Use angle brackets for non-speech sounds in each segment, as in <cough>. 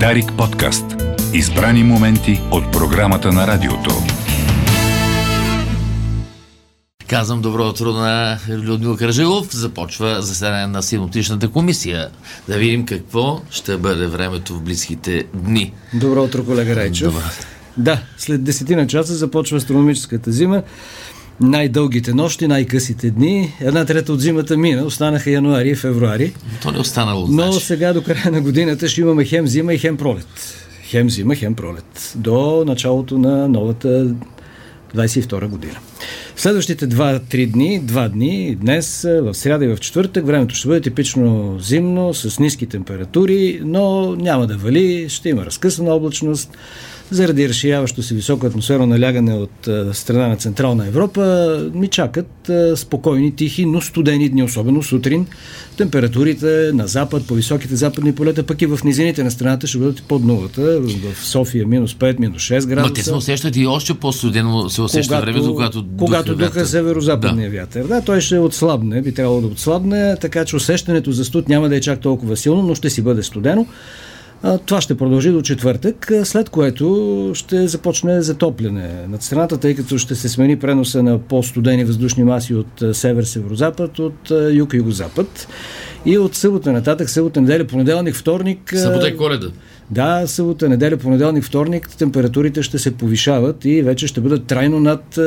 Дарик подкаст. Избрани моменти от програмата на радиото. Казвам добро утро на Людмил Кръжилов. Започва заседание на синоптичната комисия. Да видим какво ще бъде времето в близките дни. Добро утро, колега Райчев. Добро. Да, след десетина часа започва астрономическата зима. Най-дългите нощи, най-късите дни. Една трета от зимата мина, останаха януари и февруари. То не е останало, Но значи. сега до края на годината ще имаме хем зима и хем пролет. Хем зима, хем пролет. До началото на новата 22 година. Следващите 2-3 дни, 2 дни, днес, в сряда и в четвъртък, времето ще бъде типично зимно, с ниски температури, но няма да вали, ще има разкъсана облачност. Заради разширяващо се високо атмосферно налягане от страна на Централна Европа, ми чакат спокойни, тихи, но студени дни, особено сутрин. Температурите на запад, по високите западни полета, пък и в низините на страната ще бъдат под нулата. В София минус 5, минус 6 градуса. Ма те се усещат и още по-студено се усеща времето, когато когато духа духа северо-западния да. вятър. Да, той ще отслабне, би трябвало да отслабне, така че усещането за студ няма да е чак толкова силно, но ще си бъде студено. Това ще продължи до четвъртък, след което ще започне затопляне над страната, тъй като ще се смени преноса на по-студени въздушни маси от север-северозапад, от а, юг-югозапад. И от събота нататък, събота, неделя, понеделник, вторник. Събота и коледа. да, събота, неделя, понеделник, вторник температурите ще се повишават и вече ще бъдат трайно над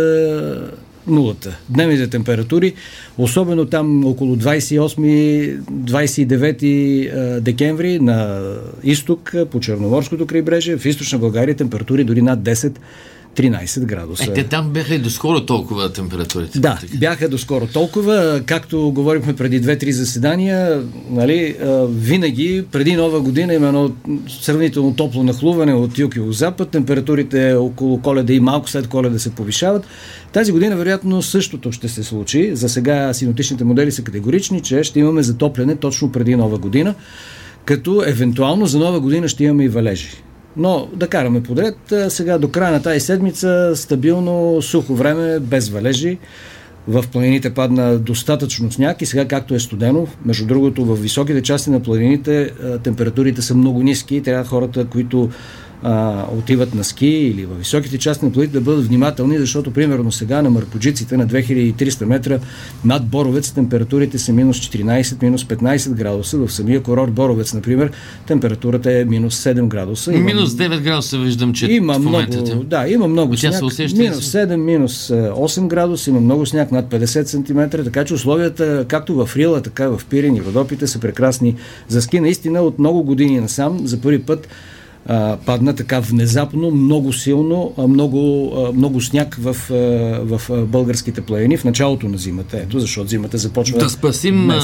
нулата. Дневните температури, особено там около 28-29 декември на изток по Черноморското крайбрежие, в източна България температури дори над 10-13 градуса. Е, те там бяха и доскоро толкова температурите. Да, бяха доскоро толкова. Както говорихме преди две-три заседания, нали, винаги преди нова година има едно сравнително топло нахлуване от юг и запад. Температурите около коледа и малко след коледа се повишават. Тази година, вероятно, същото ще се случи. За сега синоптичните модели са категорични, че ще имаме затопляне точно преди нова година, като евентуално за нова година ще имаме и валежи. Но да караме подред. Сега до края на тази седмица стабилно сухо време, без валежи. В планините падна достатъчно сняг и сега както е студено, между другото в високите части на планините температурите са много ниски и трябва хората, които а, отиват на ски или в високите части на планините да бъдат внимателни, защото примерно сега на Маркоджиците на 2300 метра над Боровец температурите са минус 14, минус 15 градуса. В самия курорт Боровец, например, температурата е минус 7 градуса. Има- Минус 9 градуса виждам, че има в момента. много, да, има много Тя се сняг. усеща минус се? 7, минус е, 8 градуса, има много сняг, над 50 см, така че условията, както в Рила, така и в Пирин и Родопите са прекрасни за ски. Наистина от много години насам, за първи път а, падна така внезапно, много силно, много, много сняг в, в българските планини в началото на зимата. Ето, защото зимата започва Да спасим днес.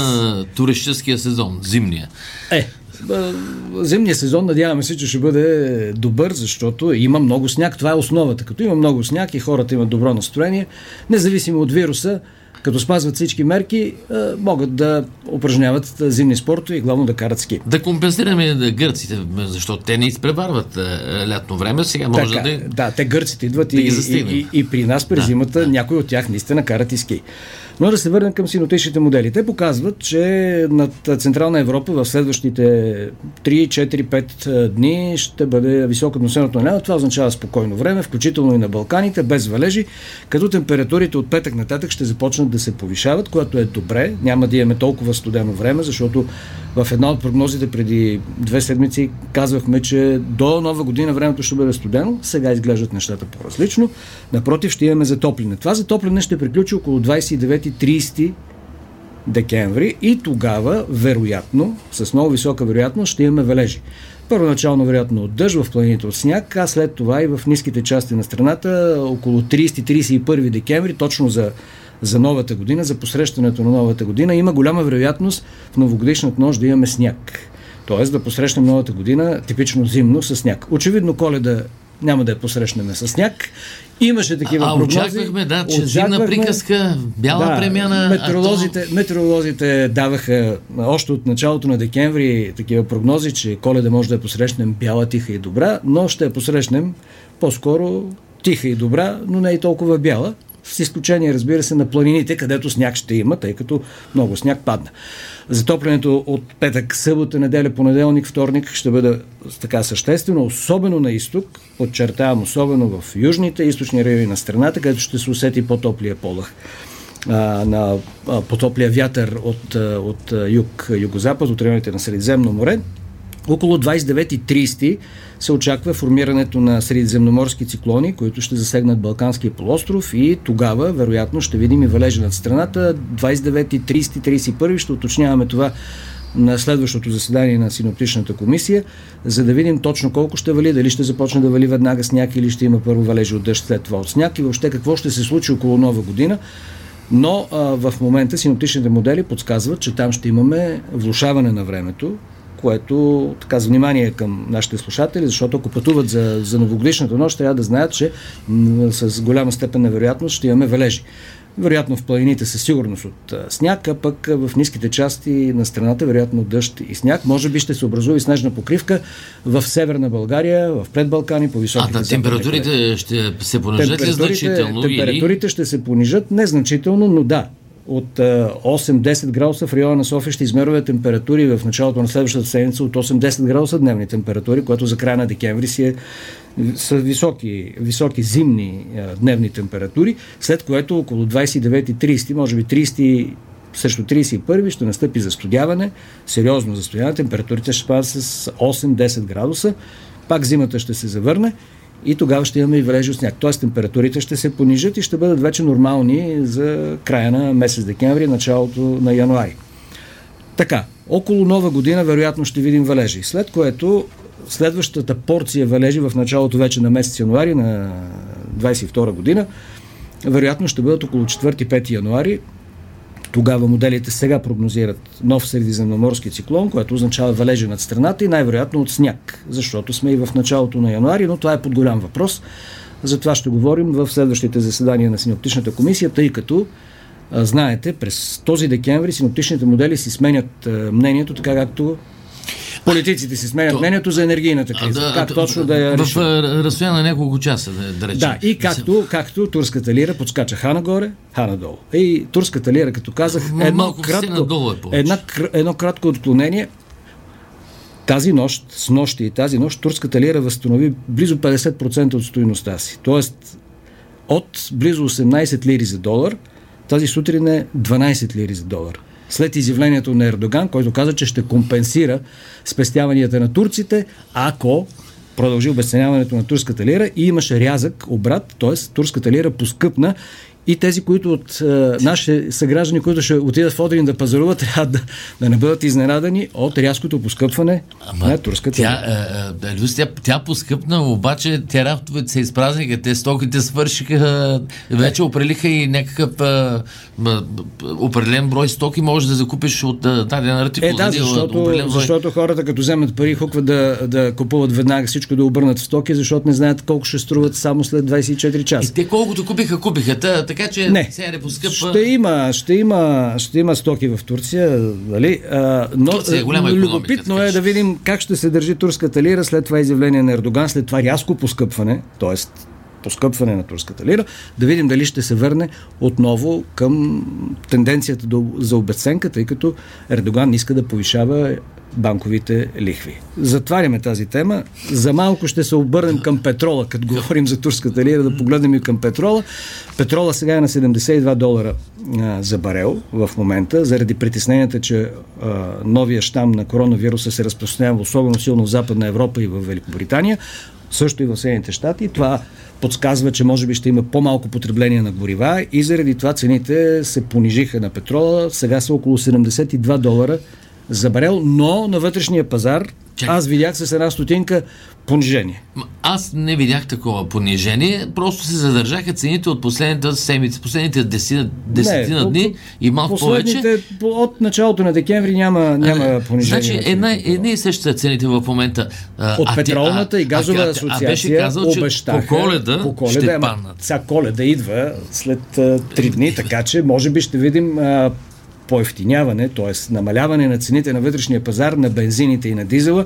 туристическия сезон, зимния. Е, б- зимния сезон надяваме се, че ще бъде добър, защото има много сняг. Това е основата. Като има много сняг и хората имат добро настроение, независимо от вируса, като спазват всички мерки, е, могат да упражняват е, зимни спортове и главно да карат ски. Да компенсираме да, гърците, защото те не изпреварват а, лятно време. Сега може Така, да... да, те гърците идват да и, и, и, и при нас през Да, зимата да. някои от тях наистина карат и ски. Но да се върнем към синотичните модели. Те показват, че над Централна Европа в следващите 3, 4, 5 дни ще бъде високо атмосферното налягане. Това означава спокойно време, включително и на Балканите, без валежи, като температурите от петък нататък ще започнат да се повишават, което е добре. Няма да имаме толкова студено време, защото в една от прогнозите преди две седмици казвахме, че до нова година времето ще бъде студено. Сега изглеждат нещата по-различно. Напротив, ще имаме затопляне. Това затопляне ще приключи около 29-30 декември и тогава, вероятно, с много висока вероятност, ще имаме валежи. Първоначално, вероятно, от дъжд в планините от сняг, а след това и в ниските части на страната, около 30-31 декември, точно за, за новата година, за посрещането на новата година, има голяма вероятност в новогодишната нощ да имаме сняг. Тоест да посрещнем новата година типично зимно с сняг. Очевидно коледа няма да я посрещнем с сняг. Имаше такива А, прогнози. очаквахме, да, че зимна Очаквахме. приказка, бяла премяна, а Метеоролозите, метеоролозите даваха още от началото на декември такива прогнози, че коледа може да я посрещнем бяла, тиха и добра, но ще я посрещнем по-скоро тиха и добра, но не и толкова бяла. С изключение, разбира се, на планините, където сняг ще има, тъй като много сняг падна. Затоплянето от петък, събота, неделя, понеделник, вторник ще бъде така съществено, особено на изток, подчертавам, особено в южните, източни райони на страната, където ще се усети по-топлия полъх а, на потоплия вятър от, от юг, югозапад, от районите на Средиземно море. Около 29 и 30 се очаква формирането на средиземноморски циклони, които ще засегнат Балканския полуостров и тогава, вероятно, ще видим и валежи над страната. 29, 30, 31 ще уточняваме това на следващото заседание на синоптичната комисия, за да видим точно колко ще вали, дали ще започне да вали веднага сняг или ще има първо валежи от дъжд, след това от сняг и въобще какво ще се случи около нова година. Но а, в момента синоптичните модели подсказват, че там ще имаме влушаване на времето, което така за внимание към нашите слушатели, защото ако пътуват за, за новогодишната нощ, трябва да знаят, че с голяма степен на вероятност ще имаме валежи. Вероятно в планините със сигурност от сняг, а пък в ниските части на страната вероятно дъжд и сняг. Може би ще се образува и снежна покривка в северна България, в предбалкани, по високите А да, температурите ще се понижат ли значително? Температурите или? ще се понижат незначително, но да, от 8-10 градуса в района на София ще измерва температури в началото на следващата седмица. От 8-10 градуса дневни температури, което за края на декември си е, са високи, високи зимни дневни температури, след което около 29-30, може би 30 срещу 31 ще настъпи застудяване, сериозно застудяване, температурите ще спадат с 8-10 градуса, пак зимата ще се завърне и тогава ще имаме и валежи сняг. Тоест температурите ще се понижат и ще бъдат вече нормални за края на месец декември, началото на януари. Така, около нова година вероятно ще видим валежи, след което следващата порция валежи в началото вече на месец януари на 22 година вероятно ще бъдат около 4-5 януари, тогава моделите сега прогнозират нов средиземноморски циклон, което означава валежи над страната и най-вероятно от сняг, защото сме и в началото на януари, но това е под голям въпрос. За това ще говорим в следващите заседания на синоптичната комисия, тъй като знаете, през този декември синоптичните модели си сменят мнението, така както Политиците си сменят мнението за енергийната криза. Да, как точно да я? В разстояние на няколко часа, да, да речем. Да, и както, както турската лира подскача ха нагоре, ха надолу. И турската лира, като казах, едно кратко, е една, едно кратко отклонение тази нощ, с нощи и тази нощ, турската лира възстанови близо 50% от стоиността си. Тоест, от близо 18 лири за долар, тази сутрин е 12 лири за долар след изявлението на Ердоган, който каза, че ще компенсира спестяванията на турците, ако продължи обесценяването на турската лира и имаше рязък обрат, т.е. турската лира поскъпна и тези, които от е, нашите съграждани, които ще отидат в Одрин да пазаруват, <laughs> трябва да, да не бъдат изненадани от рязкото поскъпване Ама, на турската тя, е, е, тя, тя поскъпна, обаче те рафтовете се изпразниха, те стоките свършиха, вече определиха и някакъв е, определен брой стоки може да закупиш от даден артикул. Е, да, защото, брой... защото хората като вземат пари, хукват да, да купуват веднага всичко да обърнат в стоки, защото не знаят колко ще струват само след 24 часа. И те колкото купиха, купиха. Та, така че не, сега не поскъпва. Ще има, ще има, ще има стоки в Турция, нали? А, но Турция е голяма любопитно е да видим как ще се държи турската лира след това изявление на Ердоган, след това рязко поскъпване, т.е. поскъпване на турската лира, да видим дали ще се върне отново към тенденцията за обесценка, тъй като Ердоган иска да повишава банковите лихви. Затваряме тази тема. За малко ще се обърнем към петрола, като говорим за турската лира, да погледнем и към петрола. Петрола сега е на 72 долара а, за барел в момента, заради притесненията, че а, новия щам на коронавируса се разпространява особено силно в Западна Европа и в Великобритания, също и в Съединените щати. Това подсказва, че може би ще има по-малко потребление на горива и заради това цените се понижиха на петрола. Сега са около 72 долара за барел, но на вътрешния пазар Чак. аз видях с една стотинка понижение. Аз не видях такова понижение, просто се задържаха цените от последните седмици, последните десетина, десетина не, дни и малко повече. От началото на декември няма, няма понижение. Значи една, една и съща цените в момента. От а, петролната а, и газова а, асоциация а беше казал, обещаха, че по коледа, по коледа ще ама, паднат. Сега коледа идва след три дни, така че може би ще видим а, поевтиняване, т.е. намаляване на цените на вътрешния пазар на бензините и на дизела,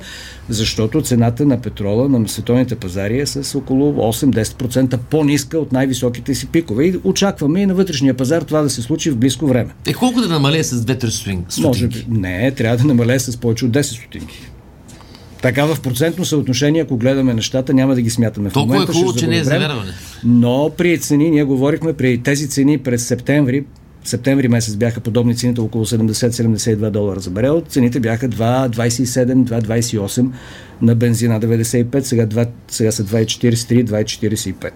защото цената на петрола на световните пазари е с около 8-10% по-ниска от най-високите си пикове. И очакваме и на вътрешния пазар това да се случи в близко време. Е, колко да намалее с 2-3 стотинки? Може би. Не, трябва да намалее с повече от 10 стотинки. Така в процентно съотношение, ако гледаме нещата, няма да ги смятаме в Толкова момента. е хубаво, че не е завярване. Но при цени, ние говорихме при тези цени през септември, септември месец бяха подобни цените около 70-72 долара за барел. Цените бяха 2,27, 2,28 на бензина 95, сега, 2, сега са 2,43, 2,45.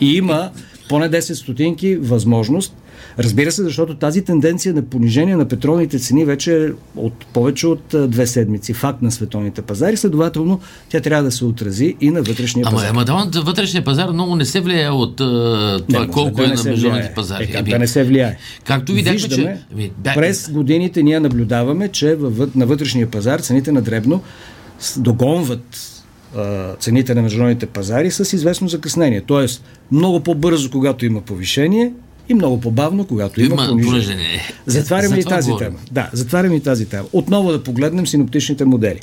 И има поне 10 стотинки възможност Разбира се, защото тази тенденция на понижение на петролните цени вече е от повече от две седмици факт на световните пазари, следователно тя трябва да се отрази и на вътрешния Ама, пазар. ама да, вътрешния пазар много не се влияе от това може колко да е не на международните пазари. Е, как Еми, да не се влияе. Както видяхме, Виждаме, че... Бях- през годините ние наблюдаваме, че във, на вътрешния пазар цените на дребно догонват цените на международните пазари с известно закъснение. Тоест, много по-бързо, когато има повишение и много по-бавно, когато има, Има понижение. Затваряме За и тази говорим. тема. Да, затваряме и тази тема. Отново да погледнем синоптичните модели.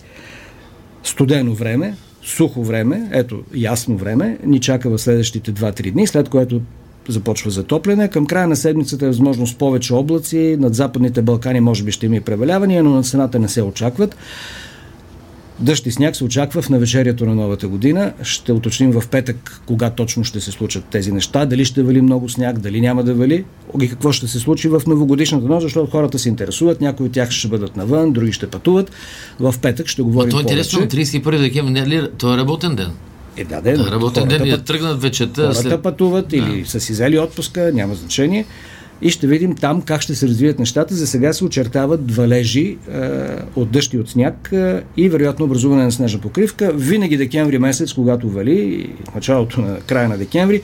Студено време, сухо време, ето, ясно време, ни чака в следващите 2-3 дни, след което започва затопляне. Към края на седмицата е възможно с повече облаци. Над Западните Балкани може би ще има и превалявания, но на цената не се очакват. Дъжд и сняг се очаква в навечерието на новата година. Ще уточним в петък кога точно ще се случат тези неща. Дали ще вали много сняг, дали няма да вали и какво ще се случи в новогодишната нощ, защото хората се интересуват. Някои от тях ще бъдат навън, други ще пътуват. В петък ще говорим то е интересно, повече. 31 декември, не ли, то е работен ден. Е, да, да, Да, е работен ден и да тръгнат вечерта. Хората След... пътуват или са си взели отпуска, няма значение. И ще видим там как ще се развият нещата. За сега се очертават валежи е, от дъжд и от сняг е, и вероятно образуване на снежна покривка. Винаги декември месец, когато вали, началото на края на декември,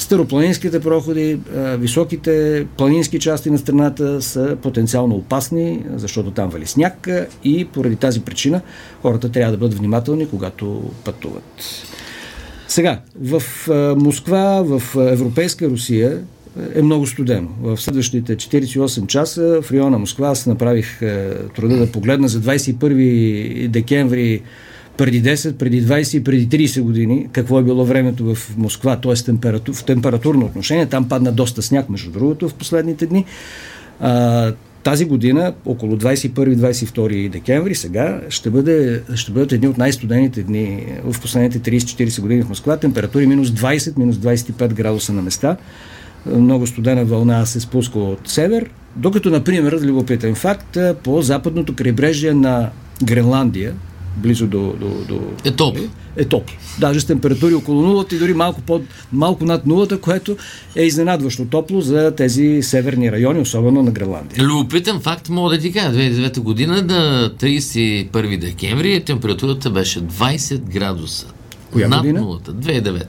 Старопланинските проходи, е, високите планински части на страната са потенциално опасни, защото там вали сняг е, и поради тази причина хората трябва да бъдат внимателни, когато пътуват. Сега, в а, Москва, в Европейска Русия е много студено. В следващите 48 часа в района Москва аз направих е, труда да погледна за 21 декември преди 10, преди 20 и преди 30 години какво е било времето в Москва, т.е. Температур, в температурно отношение. Там падна доста сняг, между другото, в последните дни. А, тази година, около 21-22 декември, сега ще, бъде, ще бъдат едни от най-студените дни в последните 30-40 години в Москва. Температури минус 20, минус 25 градуса на места. Много студена вълна се спуска от север, докато, например, любопитен факт, по западното крайбрежие на Гренландия, близо до, до, до Е топло. е топло. Даже с температури около нулата и дори малко, под, малко над нулата, което е изненадващо топло за тези северни райони, особено на Гренландия. Любопитен факт мога да ти кажа. 2009 година на 31 декември температурата беше 20 градуса. Коя Над година? нулата. 2009.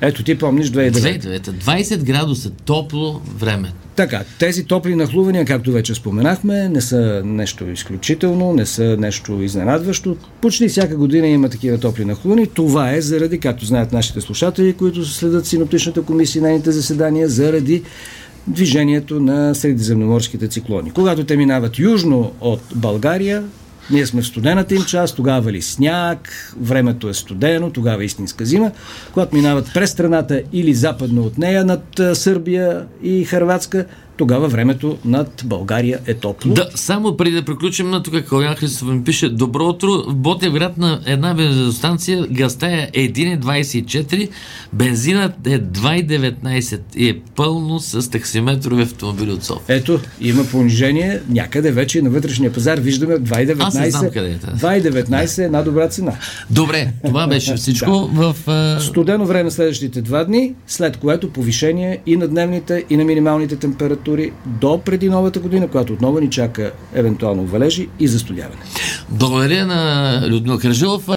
Ето ти помниш 2009. 2009. 20 градуса топло време. Така, тези топли нахлувания, както вече споменахме, не са нещо изключително, не са нещо изненадващо. Почти всяка година има такива топли нахлувания. Това е заради, както знаят нашите слушатели, които следят синоптичната комисия и нейните заседания, заради движението на средиземноморските циклони. Когато те минават южно от България, ние сме в студената им част, тогава вали сняг, времето е студено, тогава е истинска зима. Когато минават през страната или западно от нея над Сърбия и Харватска, тогава времето над България е топло. Да, само преди да приключим на тук, Калян Христов ми пише Добро утро, в Ботевград на една бензиностанция газта е 1,24, бензинът е 2,19 и е пълно с таксиметрови автомобили от София. Ето, има понижение някъде вече на вътрешния пазар. Виждаме Аз не знам 2,19. къде е тази. 2,19 е една добра цена. Добре, това беше <laughs> всичко в... а, Студено време следващите два дни, след което повишение и на дневните, и на минималните температури до преди новата година, която отново ни чака евентуално валежи и застудяване. Благодаря на Людмил Кръжилов.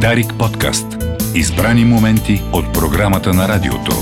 Дарик подкаст. Избрани моменти от програмата на радиото.